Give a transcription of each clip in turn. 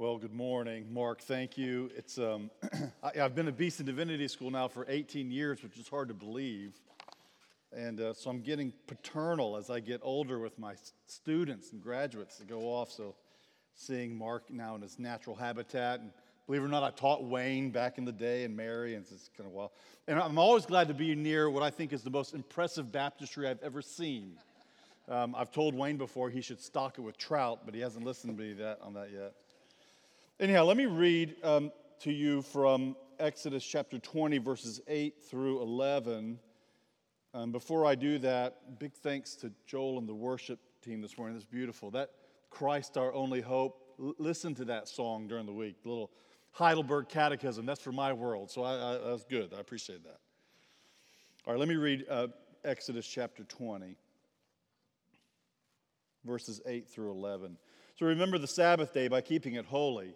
Well, good morning, Mark. Thank you. It's um, I, have been at Beeson Divinity School now for 18 years, which is hard to believe, and uh, so I'm getting paternal as I get older with my students and graduates that go off. So, seeing Mark now in his natural habitat, and believe it or not, I taught Wayne back in the day and Mary, and it's kind of wild. And I'm always glad to be near what I think is the most impressive baptistry I've ever seen. Um, I've told Wayne before he should stock it with trout, but he hasn't listened to me that, on that yet. Anyhow, let me read um, to you from Exodus chapter 20, verses 8 through 11. Um, before I do that, big thanks to Joel and the worship team this morning. That's beautiful. That Christ our only hope. L- listen to that song during the week. The little Heidelberg Catechism. That's for my world. So I, I, that's good. I appreciate that. All right, let me read uh, Exodus chapter 20, verses 8 through 11. So remember the Sabbath day by keeping it holy.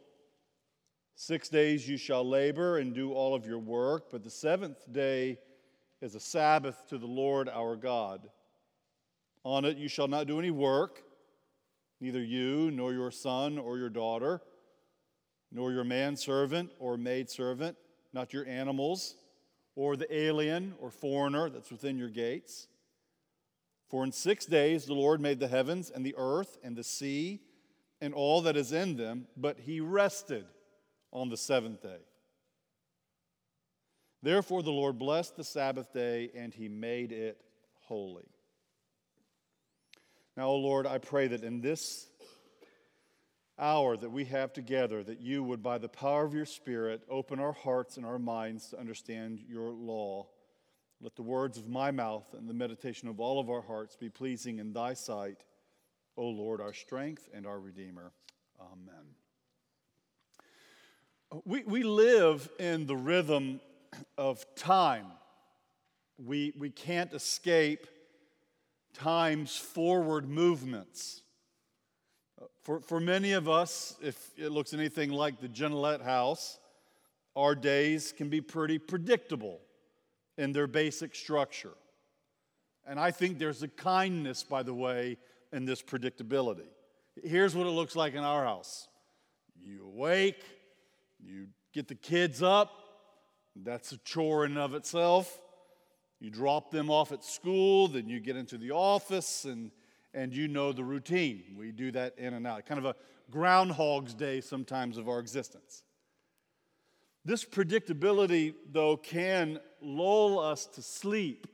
Six days you shall labor and do all of your work, but the seventh day is a Sabbath to the Lord our God. On it you shall not do any work, neither you, nor your son or your daughter, nor your manservant or maidservant, not your animals, or the alien or foreigner that's within your gates. For in six days the Lord made the heavens and the earth and the sea and all that is in them, but he rested on the seventh day. Therefore, the Lord blessed the Sabbath day and he made it holy. Now, O Lord, I pray that in this hour that we have together, that you would, by the power of your Spirit, open our hearts and our minds to understand your law. Let the words of my mouth and the meditation of all of our hearts be pleasing in thy sight, O Lord, our strength and our Redeemer. Amen. We, we live in the rhythm of time. We, we can't escape time's forward movements. For, for many of us, if it looks anything like the Gignilliat house, our days can be pretty predictable in their basic structure. And I think there's a kindness, by the way, in this predictability. Here's what it looks like in our house you awake, you get the kids up, that's a chore in and of itself. You drop them off at school, then you get into the office, and, and you know the routine. We do that in and out, kind of a groundhog's day sometimes of our existence. This predictability, though, can lull us to sleep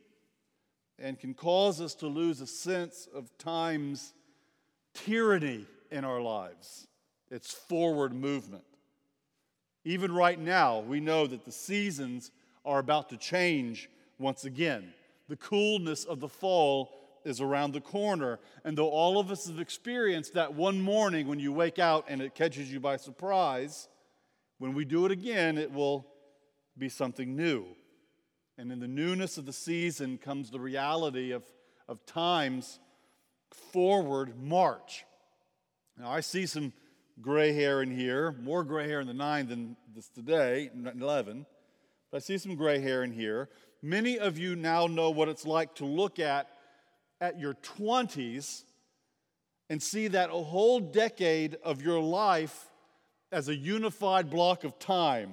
and can cause us to lose a sense of time's tyranny in our lives, its forward movement. Even right now, we know that the seasons are about to change once again. The coolness of the fall is around the corner. And though all of us have experienced that one morning when you wake out and it catches you by surprise, when we do it again, it will be something new. And in the newness of the season comes the reality of, of time's forward march. Now, I see some gray hair in here, more gray hair in the nine than this today, 11. But I see some gray hair in here. Many of you now know what it's like to look at at your 20s and see that a whole decade of your life as a unified block of time.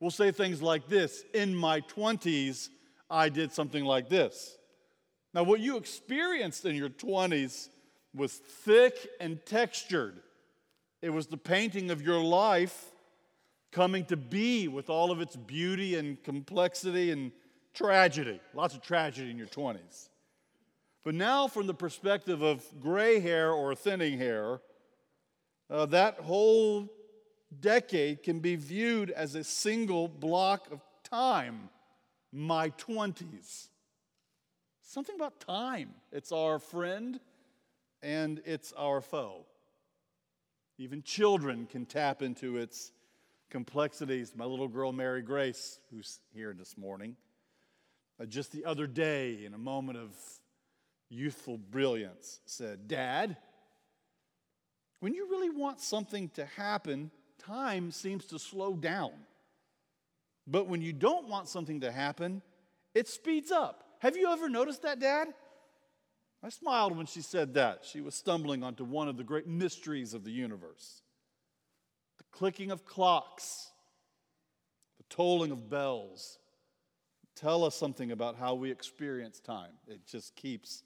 We'll say things like this In my 20s, I did something like this. Now, what you experienced in your 20s was thick and textured. It was the painting of your life coming to be with all of its beauty and complexity and tragedy. Lots of tragedy in your 20s. But now, from the perspective of gray hair or thinning hair, uh, that whole decade can be viewed as a single block of time, my 20s. Something about time. It's our friend and it's our foe. Even children can tap into its complexities. My little girl, Mary Grace, who's here this morning, uh, just the other day, in a moment of youthful brilliance, said, Dad, when you really want something to happen, time seems to slow down. But when you don't want something to happen, it speeds up. Have you ever noticed that, Dad? I smiled when she said that. She was stumbling onto one of the great mysteries of the universe. The clicking of clocks, the tolling of bells tell us something about how we experience time. It just keeps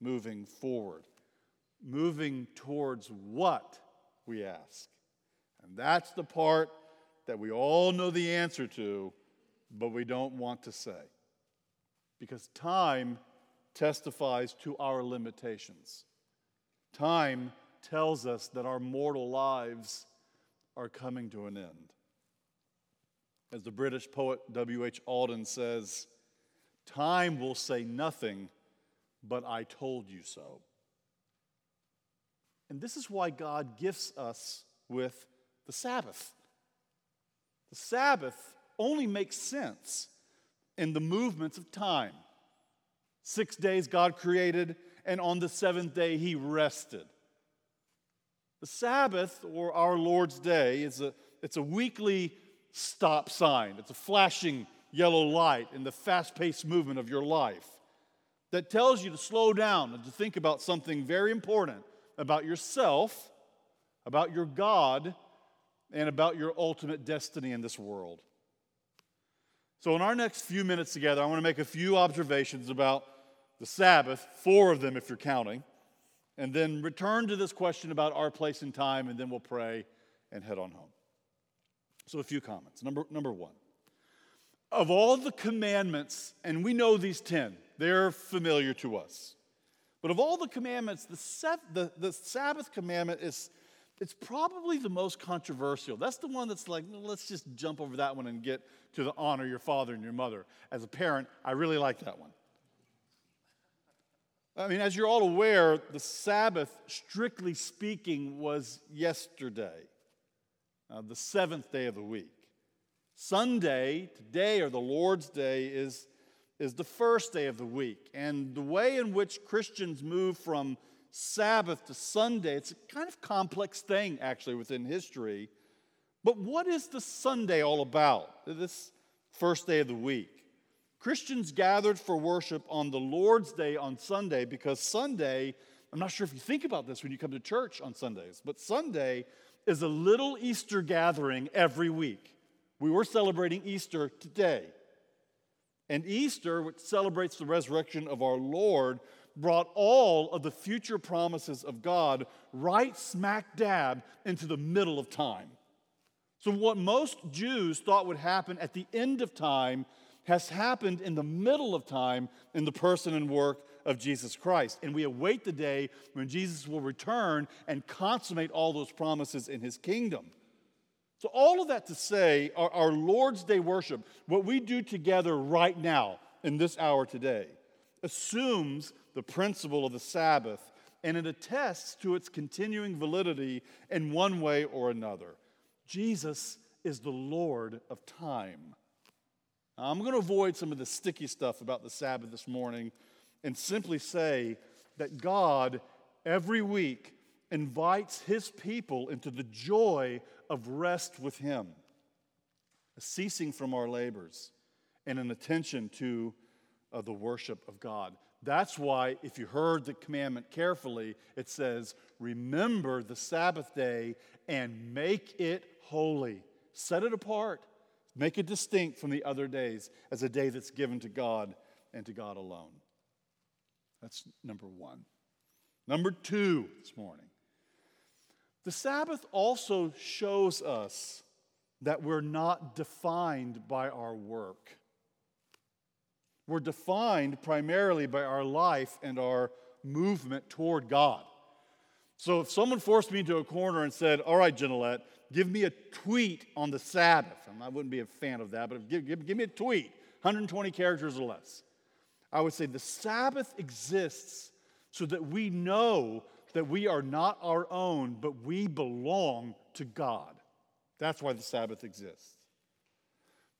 moving forward, moving towards what we ask. And that's the part that we all know the answer to, but we don't want to say. Because time testifies to our limitations. Time tells us that our mortal lives are coming to an end. As the British poet W.H. Auden says, time will say nothing, but I told you so. And this is why God gifts us with the Sabbath. The Sabbath only makes sense in the movements of time. Six days God created, and on the seventh day He rested. The Sabbath, or our Lord's Day, is a, it's a weekly stop sign. It's a flashing yellow light in the fast paced movement of your life that tells you to slow down and to think about something very important about yourself, about your God, and about your ultimate destiny in this world. So, in our next few minutes together, I want to make a few observations about the Sabbath, four of them if you're counting, and then return to this question about our place in time, and then we'll pray and head on home. So, a few comments. Number, number one, of all the commandments, and we know these 10, they're familiar to us. But of all the commandments, the, the, the Sabbath commandment is it's probably the most controversial. That's the one that's like, let's just jump over that one and get to the honor your father and your mother. As a parent, I really like that one. I mean, as you're all aware, the Sabbath, strictly speaking, was yesterday, uh, the seventh day of the week. Sunday, today, or the Lord's Day, is, is the first day of the week. And the way in which Christians move from Sabbath to Sunday. It's a kind of complex thing, actually, within history. But what is the Sunday all about, this first day of the week? Christians gathered for worship on the Lord's Day on Sunday because Sunday, I'm not sure if you think about this when you come to church on Sundays, but Sunday is a little Easter gathering every week. We were celebrating Easter today. And Easter, which celebrates the resurrection of our Lord, brought all of the future promises of God right smack dab into the middle of time. So, what most Jews thought would happen at the end of time has happened in the middle of time in the person and work of Jesus Christ. And we await the day when Jesus will return and consummate all those promises in his kingdom. So, all of that to say, our, our Lord's Day worship, what we do together right now in this hour today, assumes the principle of the Sabbath, and it attests to its continuing validity in one way or another. Jesus is the Lord of time. Now, I'm going to avoid some of the sticky stuff about the Sabbath this morning and simply say that God, every week, invites his people into the joy of rest with him, a ceasing from our labors, and an attention to uh, the worship of God. That's why, if you heard the commandment carefully, it says, Remember the Sabbath day and make it holy. Set it apart. Make it distinct from the other days as a day that's given to God and to God alone. That's number one. Number two this morning. The Sabbath also shows us that we're not defined by our work. We're defined primarily by our life and our movement toward God. So if someone forced me into a corner and said, All right, Gignilliat, give me a tweet on the Sabbath, and I wouldn't be a fan of that, but give, give, give me a tweet, 120 characters or less, I would say the Sabbath exists so that we know that we are not our own, but we belong to God. That's why the Sabbath exists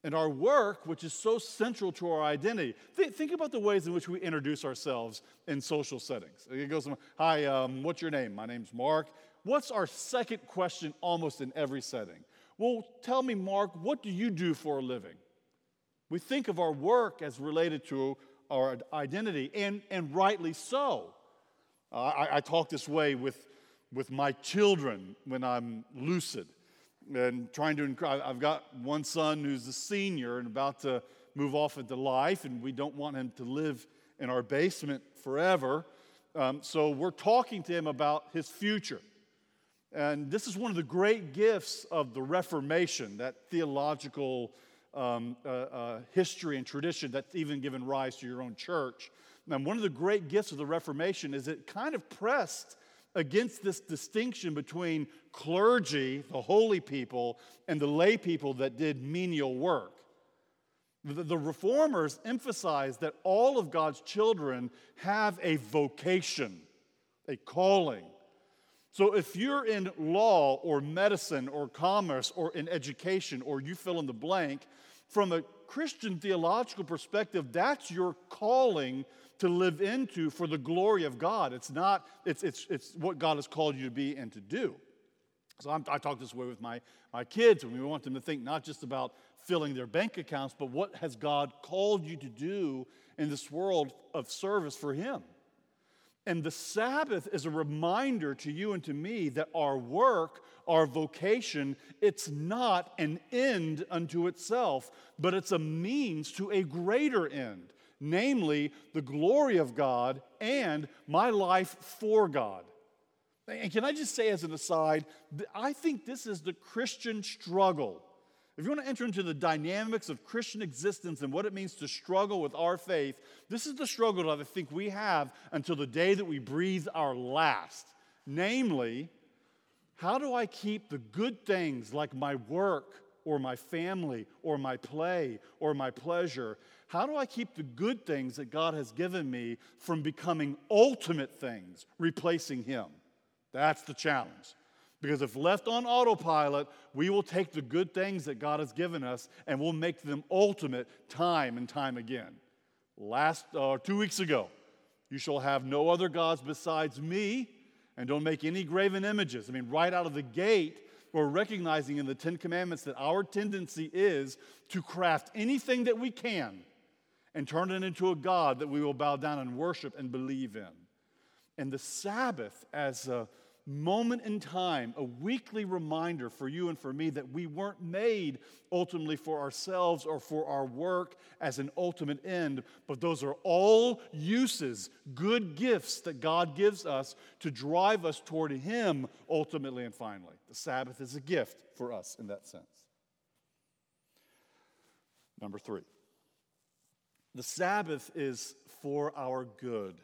and our work, which is so central to our identity. Think, think, about the ways in which we introduce ourselves in social settings. It goes, Hi, um, what's your name? My name's Mark. What's our second question almost in every setting? Well, tell me, Mark, what do you do for a living? We think of our work as related to our identity, and, and rightly so. Uh, I, I talk this way with, with my children when I'm lucid. And trying to, I've got one son who's a senior and about to move off into life, and we don't want him to live in our basement forever. Um, so we're talking to him about his future. And this is one of the great gifts of the Reformation, that theological um, uh, uh, history and tradition that's even given rise to your own church. And one of the great gifts of the Reformation is it kind of pressed against this distinction between clergy, the holy people, and the lay people that did menial work. The, the reformers emphasized that all of God's children have a vocation, a calling. So if you're in law or medicine or commerce or in education or you fill in the blank, from a Christian theological perspective, that's your calling to live into for the glory of God. It's not, it's, it's, it's what God has called you to be and to do. So I'm, i talk this way with my, my kids, and we want them to think not just about filling their bank accounts, but what has God called you to do in this world of service for Him? And the Sabbath is a reminder to you and to me that our work, our vocation, it's not an end unto itself, but it's a means to a greater end, namely the glory of God and my life for God. And can I just say, as an aside, I think this is the Christian struggle. If you want to enter into the dynamics of Christian existence and what it means to struggle with our faith, this is the struggle that I think we have until the day that we breathe our last. Namely, how do I keep the good things like my work or my family or my play or my pleasure? How do I keep the good things that God has given me from becoming ultimate things, replacing Him? That's the challenge. Because if left on autopilot, we will take the good things that God has given us and we'll make them ultimate time and time again. Last uh, two weeks ago, you shall have no other gods besides me, and don't make any graven images. I mean, right out of the gate, we're recognizing in the Ten Commandments that our tendency is to craft anything that we can and turn it into a God that we will bow down and worship and believe in. And the Sabbath, as a moment in time, a weekly reminder for you and for me that we weren't made ultimately for ourselves or for our work as an ultimate end, but those are all uses, good gifts that God gives us to drive us toward Him ultimately and finally. The Sabbath is a gift for us in that sense. Number three, the Sabbath is for our good.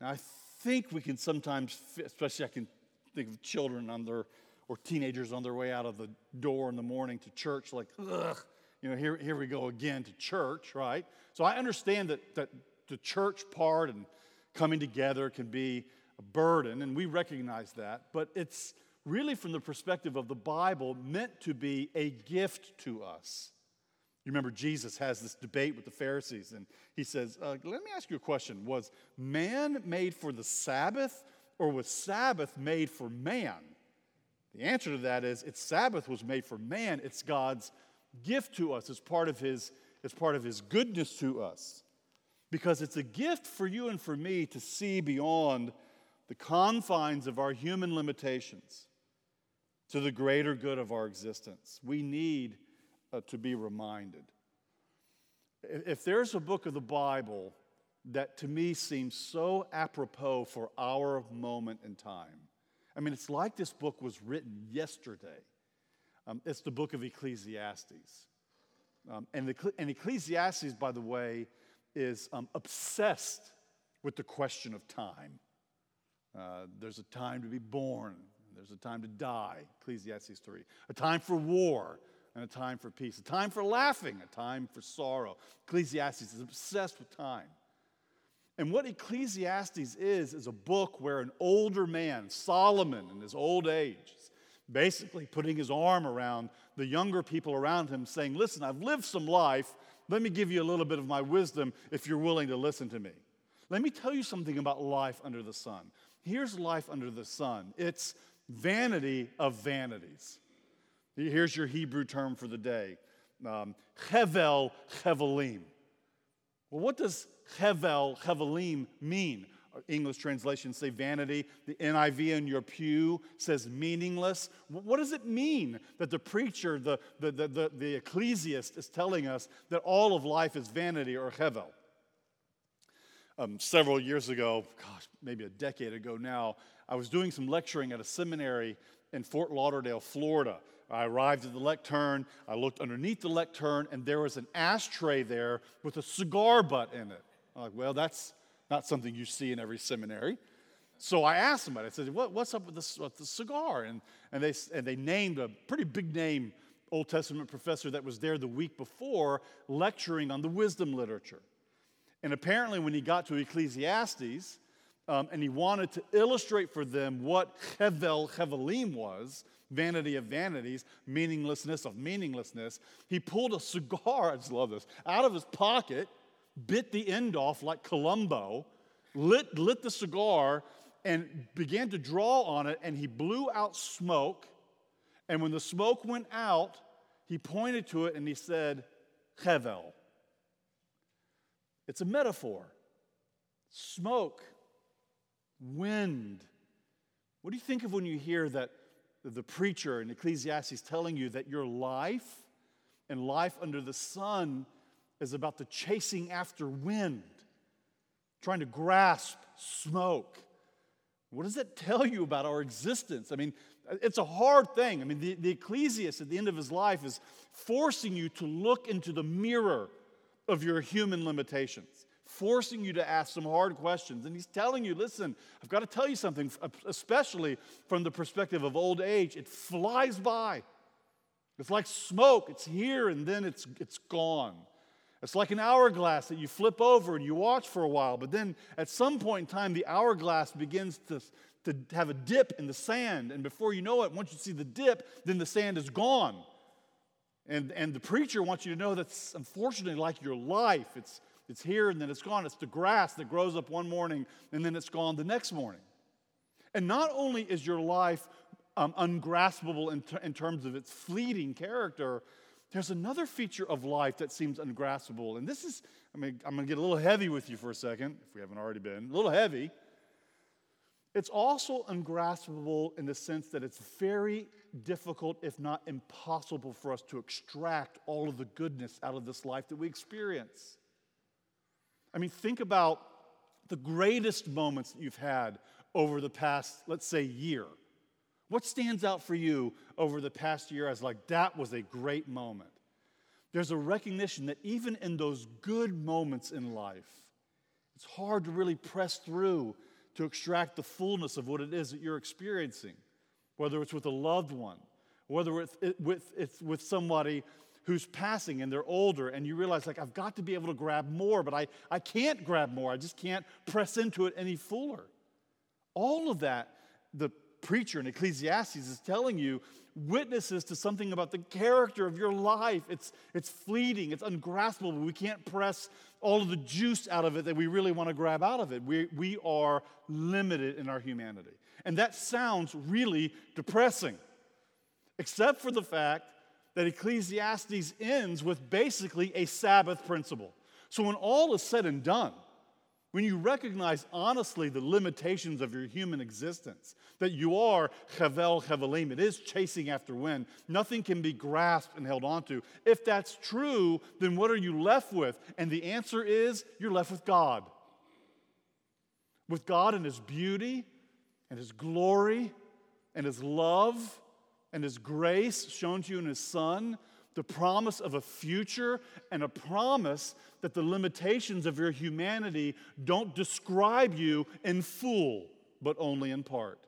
Now, I think we can sometimes, especially I can think of children on their, or teenagers on their way out of the door in the morning to church, like, ugh, you know, here, here we go again to church, right? So I understand that, that the church part and coming together can be a burden, and we recognize that, but it's really from the perspective of the Bible meant to be a gift to us. You remember Jesus has this debate with the Pharisees, and he says, uh, Let me ask you a question. Was man made for the Sabbath, or was Sabbath made for man? The answer to that is it's Sabbath was made for man. It's God's gift to us. It's part of his, it's part of his goodness to us. Because it's a gift for you and for me to see beyond the confines of our human limitations to the greater good of our existence. We need uh, to be reminded. If there's a book of the Bible that to me seems so apropos for our moment in time, I mean, it's like this book was written yesterday. Um, it's the book of Ecclesiastes. Um, and, the, and, Ecclesiastes, by the way, is um, obsessed with the question of time. Uh, there's a time to be born, there's a time to die, Ecclesiastes 3. A time for war, and a time for peace, a time for laughing, a time for sorrow. Ecclesiastes is obsessed with time. And what Ecclesiastes is, is a book where an older man, Solomon, in his old age, is basically putting his arm around the younger people around him, saying, Listen, I've lived some life. Let me give you a little bit of my wisdom if you're willing to listen to me. Let me tell you something about life under the sun. Here's life under the sun it's vanity of vanities. Here's your Hebrew term for the day um, Hevel Hevelim. Well, what does Hevel Hevelim mean? English translations say vanity. The NIV in your pew says meaningless. What does it mean that the preacher, the, the, the, the, the ecclesiast, is telling us that all of life is vanity or hevel? Um, several years ago, gosh, maybe a decade ago now, I was doing some lecturing at a seminary in Fort Lauderdale, Florida. I arrived at the lectern, I looked underneath the lectern, and there was an ashtray there with a cigar butt in it. I'm like, well, that's not something you see in every seminary. So I asked somebody, I said, what, what's up with this, with the cigar? And, and, they, and they named a pretty big name Old Testament professor that was there the week before lecturing on the wisdom literature. And apparently, when he got to Ecclesiastes, um, and he wanted to illustrate for them what Hevel Hevelim was, vanity of vanities, meaninglessness of meaninglessness, he pulled a cigar, I just love this, out of his pocket bit the end off like Columbo, lit, lit the cigar, and began to draw on it, and he blew out smoke. And when the smoke went out, he pointed to it and he said, Hevel. It's a metaphor. Smoke, wind. What do you think of when you hear that the preacher in Ecclesiastes telling you that your life and life under the sun is about the chasing after wind, trying to grasp smoke. What does that tell you about our existence? I mean, it's a hard thing. I mean, the, the ecclesiast at the end of his life is forcing you to look into the mirror of your human limitations, forcing you to ask some hard questions. And he's telling you, listen, I've got to tell you something, especially from the perspective of old age, it flies by. It's like smoke, it's here and then it's, it's gone. It's like an hourglass that you flip over and you watch for a while, but then at some point in time, the hourglass begins to, to have a dip in the sand. And before you know it, once you see the dip, then the sand is gone. And, and the preacher wants you to know that's unfortunately like your life. It's, it's here and then it's gone. It's the grass that grows up one morning and then it's gone the next morning. And not only is your life um, ungraspable in, in terms of its fleeting character, there's another feature of life that seems ungraspable. And this is, I mean, I'm going to get a little heavy with you for a second, if we haven't already been, a little heavy. It's also ungraspable in the sense that it's very difficult, if not impossible, for us to extract all of the goodness out of this life that we experience. I mean, think about the greatest moments that you've had over the past, let's say, year. What stands out for you over the past year as like that was a great moment? There's a recognition that even in those good moments in life, it's hard to really press through to extract the fullness of what it is that you're experiencing, whether it's with a loved one, whether it's with, it's with somebody who's passing and they're older, and you realize, like, I've got to be able to grab more, but I, I can't grab more. I just can't press into it any fuller. All of that, the preacher in Ecclesiastes is telling you witnesses to something about the character of your life. It's, it's fleeting, it's ungraspable. We can't press all of the juice out of it that we really want to grab out of it. We, we are limited in our humanity. And that sounds really depressing, except for the fact that Ecclesiastes ends with basically a Sabbath principle. So when all is said and done, when you recognize honestly the limitations of your human existence, that you are Hevel Hevelim, it is chasing after wind, nothing can be grasped and held onto. If that's true, then what are you left with? And the answer is you're left with God. With God and His beauty and His glory and His love and His grace shown to you in His Son the promise of a future and a promise that the limitations of your humanity don't describe you in full, but only in part.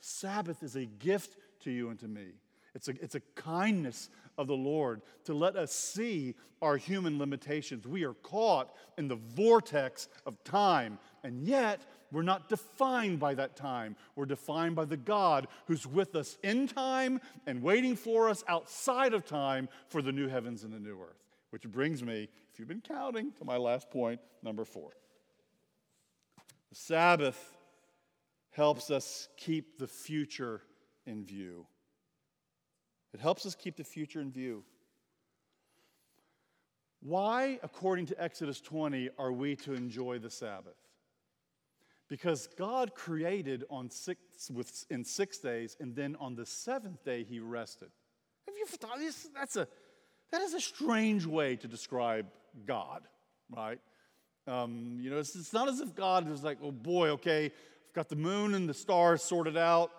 Sabbath is a gift to you and to me. It's a, it's a kindness of the Lord to let us see our human limitations. We are caught in the vortex of time, and yet we're not defined by that time. We're defined by the God who's with us in time and waiting for us outside of time for the new heavens and the new earth. Which brings me, if you've been counting, to my last point, number four. The Sabbath helps us keep the future in view. It helps us keep the future in view. Why, according to Exodus 20, are we to enjoy the Sabbath? Because God created on six, with, in six days, and then on the seventh day he rested. Have you thought this? That's a, that is a strange way to describe God, right? Um, you know, it's, it's not as if God was like, oh boy, okay, I've got the moon and the stars sorted out.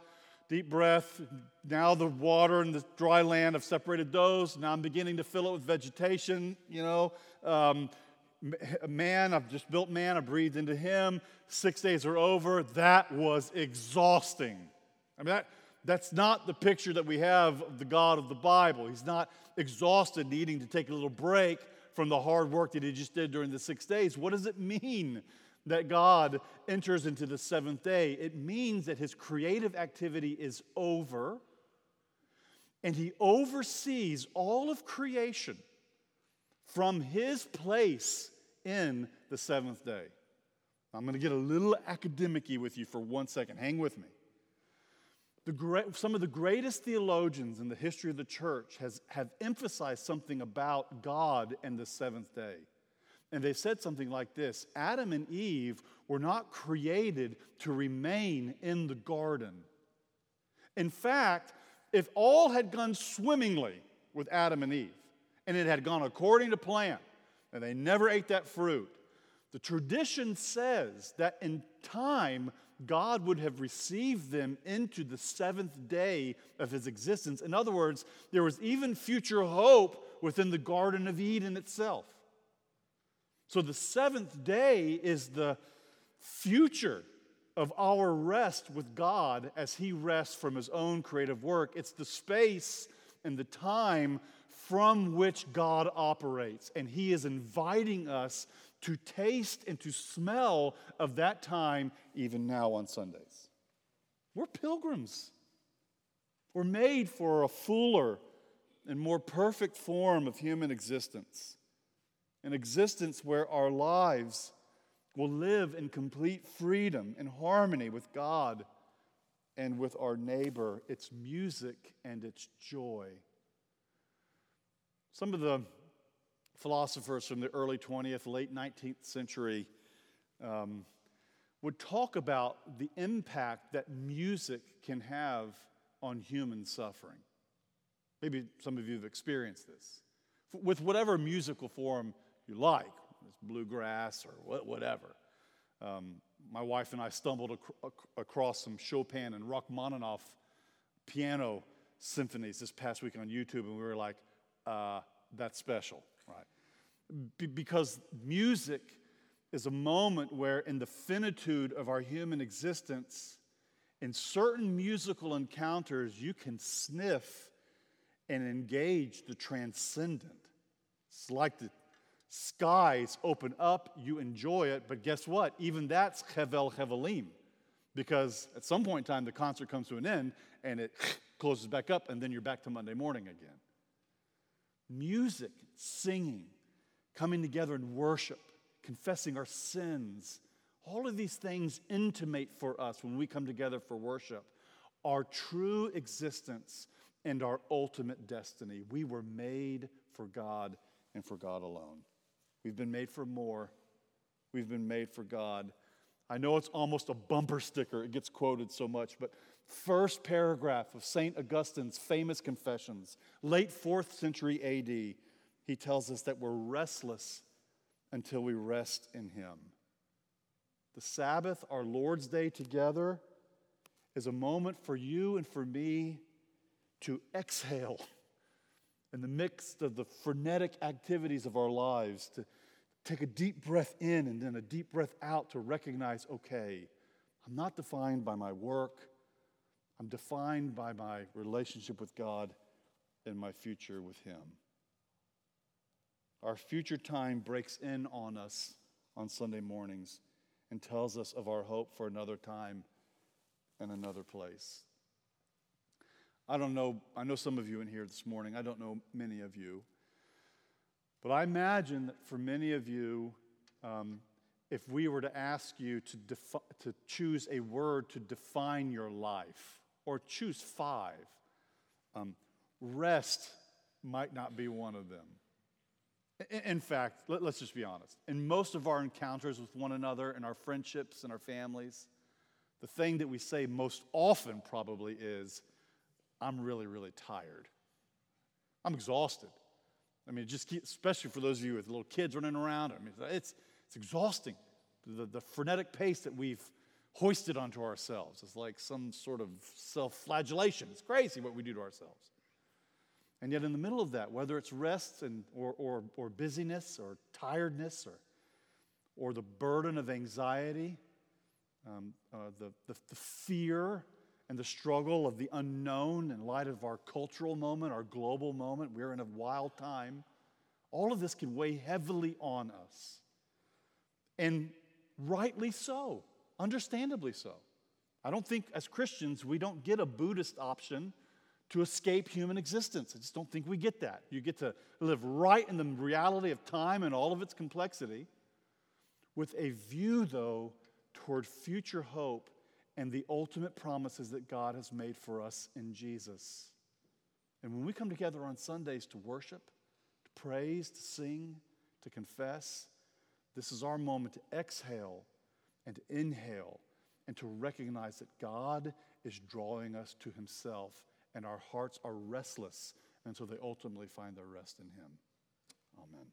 Deep breath. Now the water and the dry land I've separated those. Now I'm beginning to fill it with vegetation. You know, um, man, I've just built man. I breathed into him. Six days are over. That was exhausting. I mean, that, that's not the picture that we have of the God of the Bible. He's not exhausted, needing to take a little break from the hard work that he just did during the six days. What does it mean that God enters into the seventh day? It means that his creative activity is over and he oversees all of creation from his place in the seventh day. I'm going to get a little academic with you for one second. Hang with me. Great, some of the greatest theologians in the history of the church has, have emphasized something about God and the seventh day. And they said something like this Adam and Eve were not created to remain in the garden. In fact, if all had gone swimmingly with Adam and Eve, and it had gone according to plan, and they never ate that fruit, the tradition says that in time, God would have received them into the seventh day of his existence. In other words, there was even future hope within the Garden of Eden itself. So the seventh day is the future of our rest with God as he rests from his own creative work. It's the space and the time from which God operates. And he is inviting us to taste and to smell of that time even now on Sundays. We're pilgrims. We're made for a fuller and more perfect form of human existence, an existence where our lives will live in complete freedom and harmony with God and with our neighbor. It's music and it's joy. Some of the philosophers from the early 20th, late 19th century um, would talk about the impact that music can have on human suffering. Maybe some of you have experienced this. With whatever musical form you like, it's bluegrass or whatever. Um, my wife and I stumbled ac- across some Chopin and Rachmaninoff piano symphonies this past week on YouTube, and we were like, uh, that's special, right? Be- because music is a moment where, in the finitude of our human existence, in certain musical encounters, you can sniff and engage the transcendent. It's like the skies open up, you enjoy it, but guess what? Even that's Hevel Hevelim. Because at some point in time, the concert comes to an end and it closes back up, and then you're back to Monday morning again. Music, singing, coming together in worship, confessing our sins, all of these things intimate for us when we come together for worship our true existence and our ultimate destiny. We were made for God and for God alone. We've been made for more. We've been made for God. I know it's almost a bumper sticker, it gets quoted so much, but first paragraph of St. Augustine's famous Confessions, late fourth century AD, he tells us that we're restless until we rest in him. The Sabbath, our Lord's Day together, is a moment for you and for me to exhale in the midst of the frenetic activities of our lives, to take a deep breath in and then a deep breath out to recognize okay, I'm not defined by my work, I'm defined by my relationship with God and my future with Him. Our future time breaks in on us on Sunday mornings and tells us of our hope for another time and another place. I don't know, I know some of you in here this morning, I don't know many of you. But I imagine that for many of you, um, if we were to ask you to, defi- to choose a word to define your life, or choose five, um, rest might not be one of them. In fact, let, us just be honest. In most of our encounters with one another, in our friendships and our families, the thing that we say most often probably is, I'm really, really tired. I'm exhausted. I mean, just keep, especially for those of you with little kids running around. I mean, it's, it's exhausting. The, the frenetic pace that we've hoisted onto ourselves is like some sort of self flagellation. It's crazy what we do to ourselves. And yet, in the middle of that, whether it's rest and, or, or, or busyness or tiredness or, or the burden of anxiety, um, uh, the, the, the fear and the struggle of the unknown in light of our cultural moment, our global moment, we're in a wild time. All of this can weigh heavily on us. And rightly so, understandably so. I don't think as Christians we don't get a Buddhist option to escape human existence. I just don't think we get that. You get to live right in the reality of time and all of its complexity, with a view, though, toward future hope and the ultimate promises that God has made for us in Jesus. And when we come together on Sundays to worship, to praise, to sing, to confess, this is our moment to exhale and inhale and to recognize that God is drawing us to Himself and our hearts are restless until they ultimately find their rest in Him. Amen.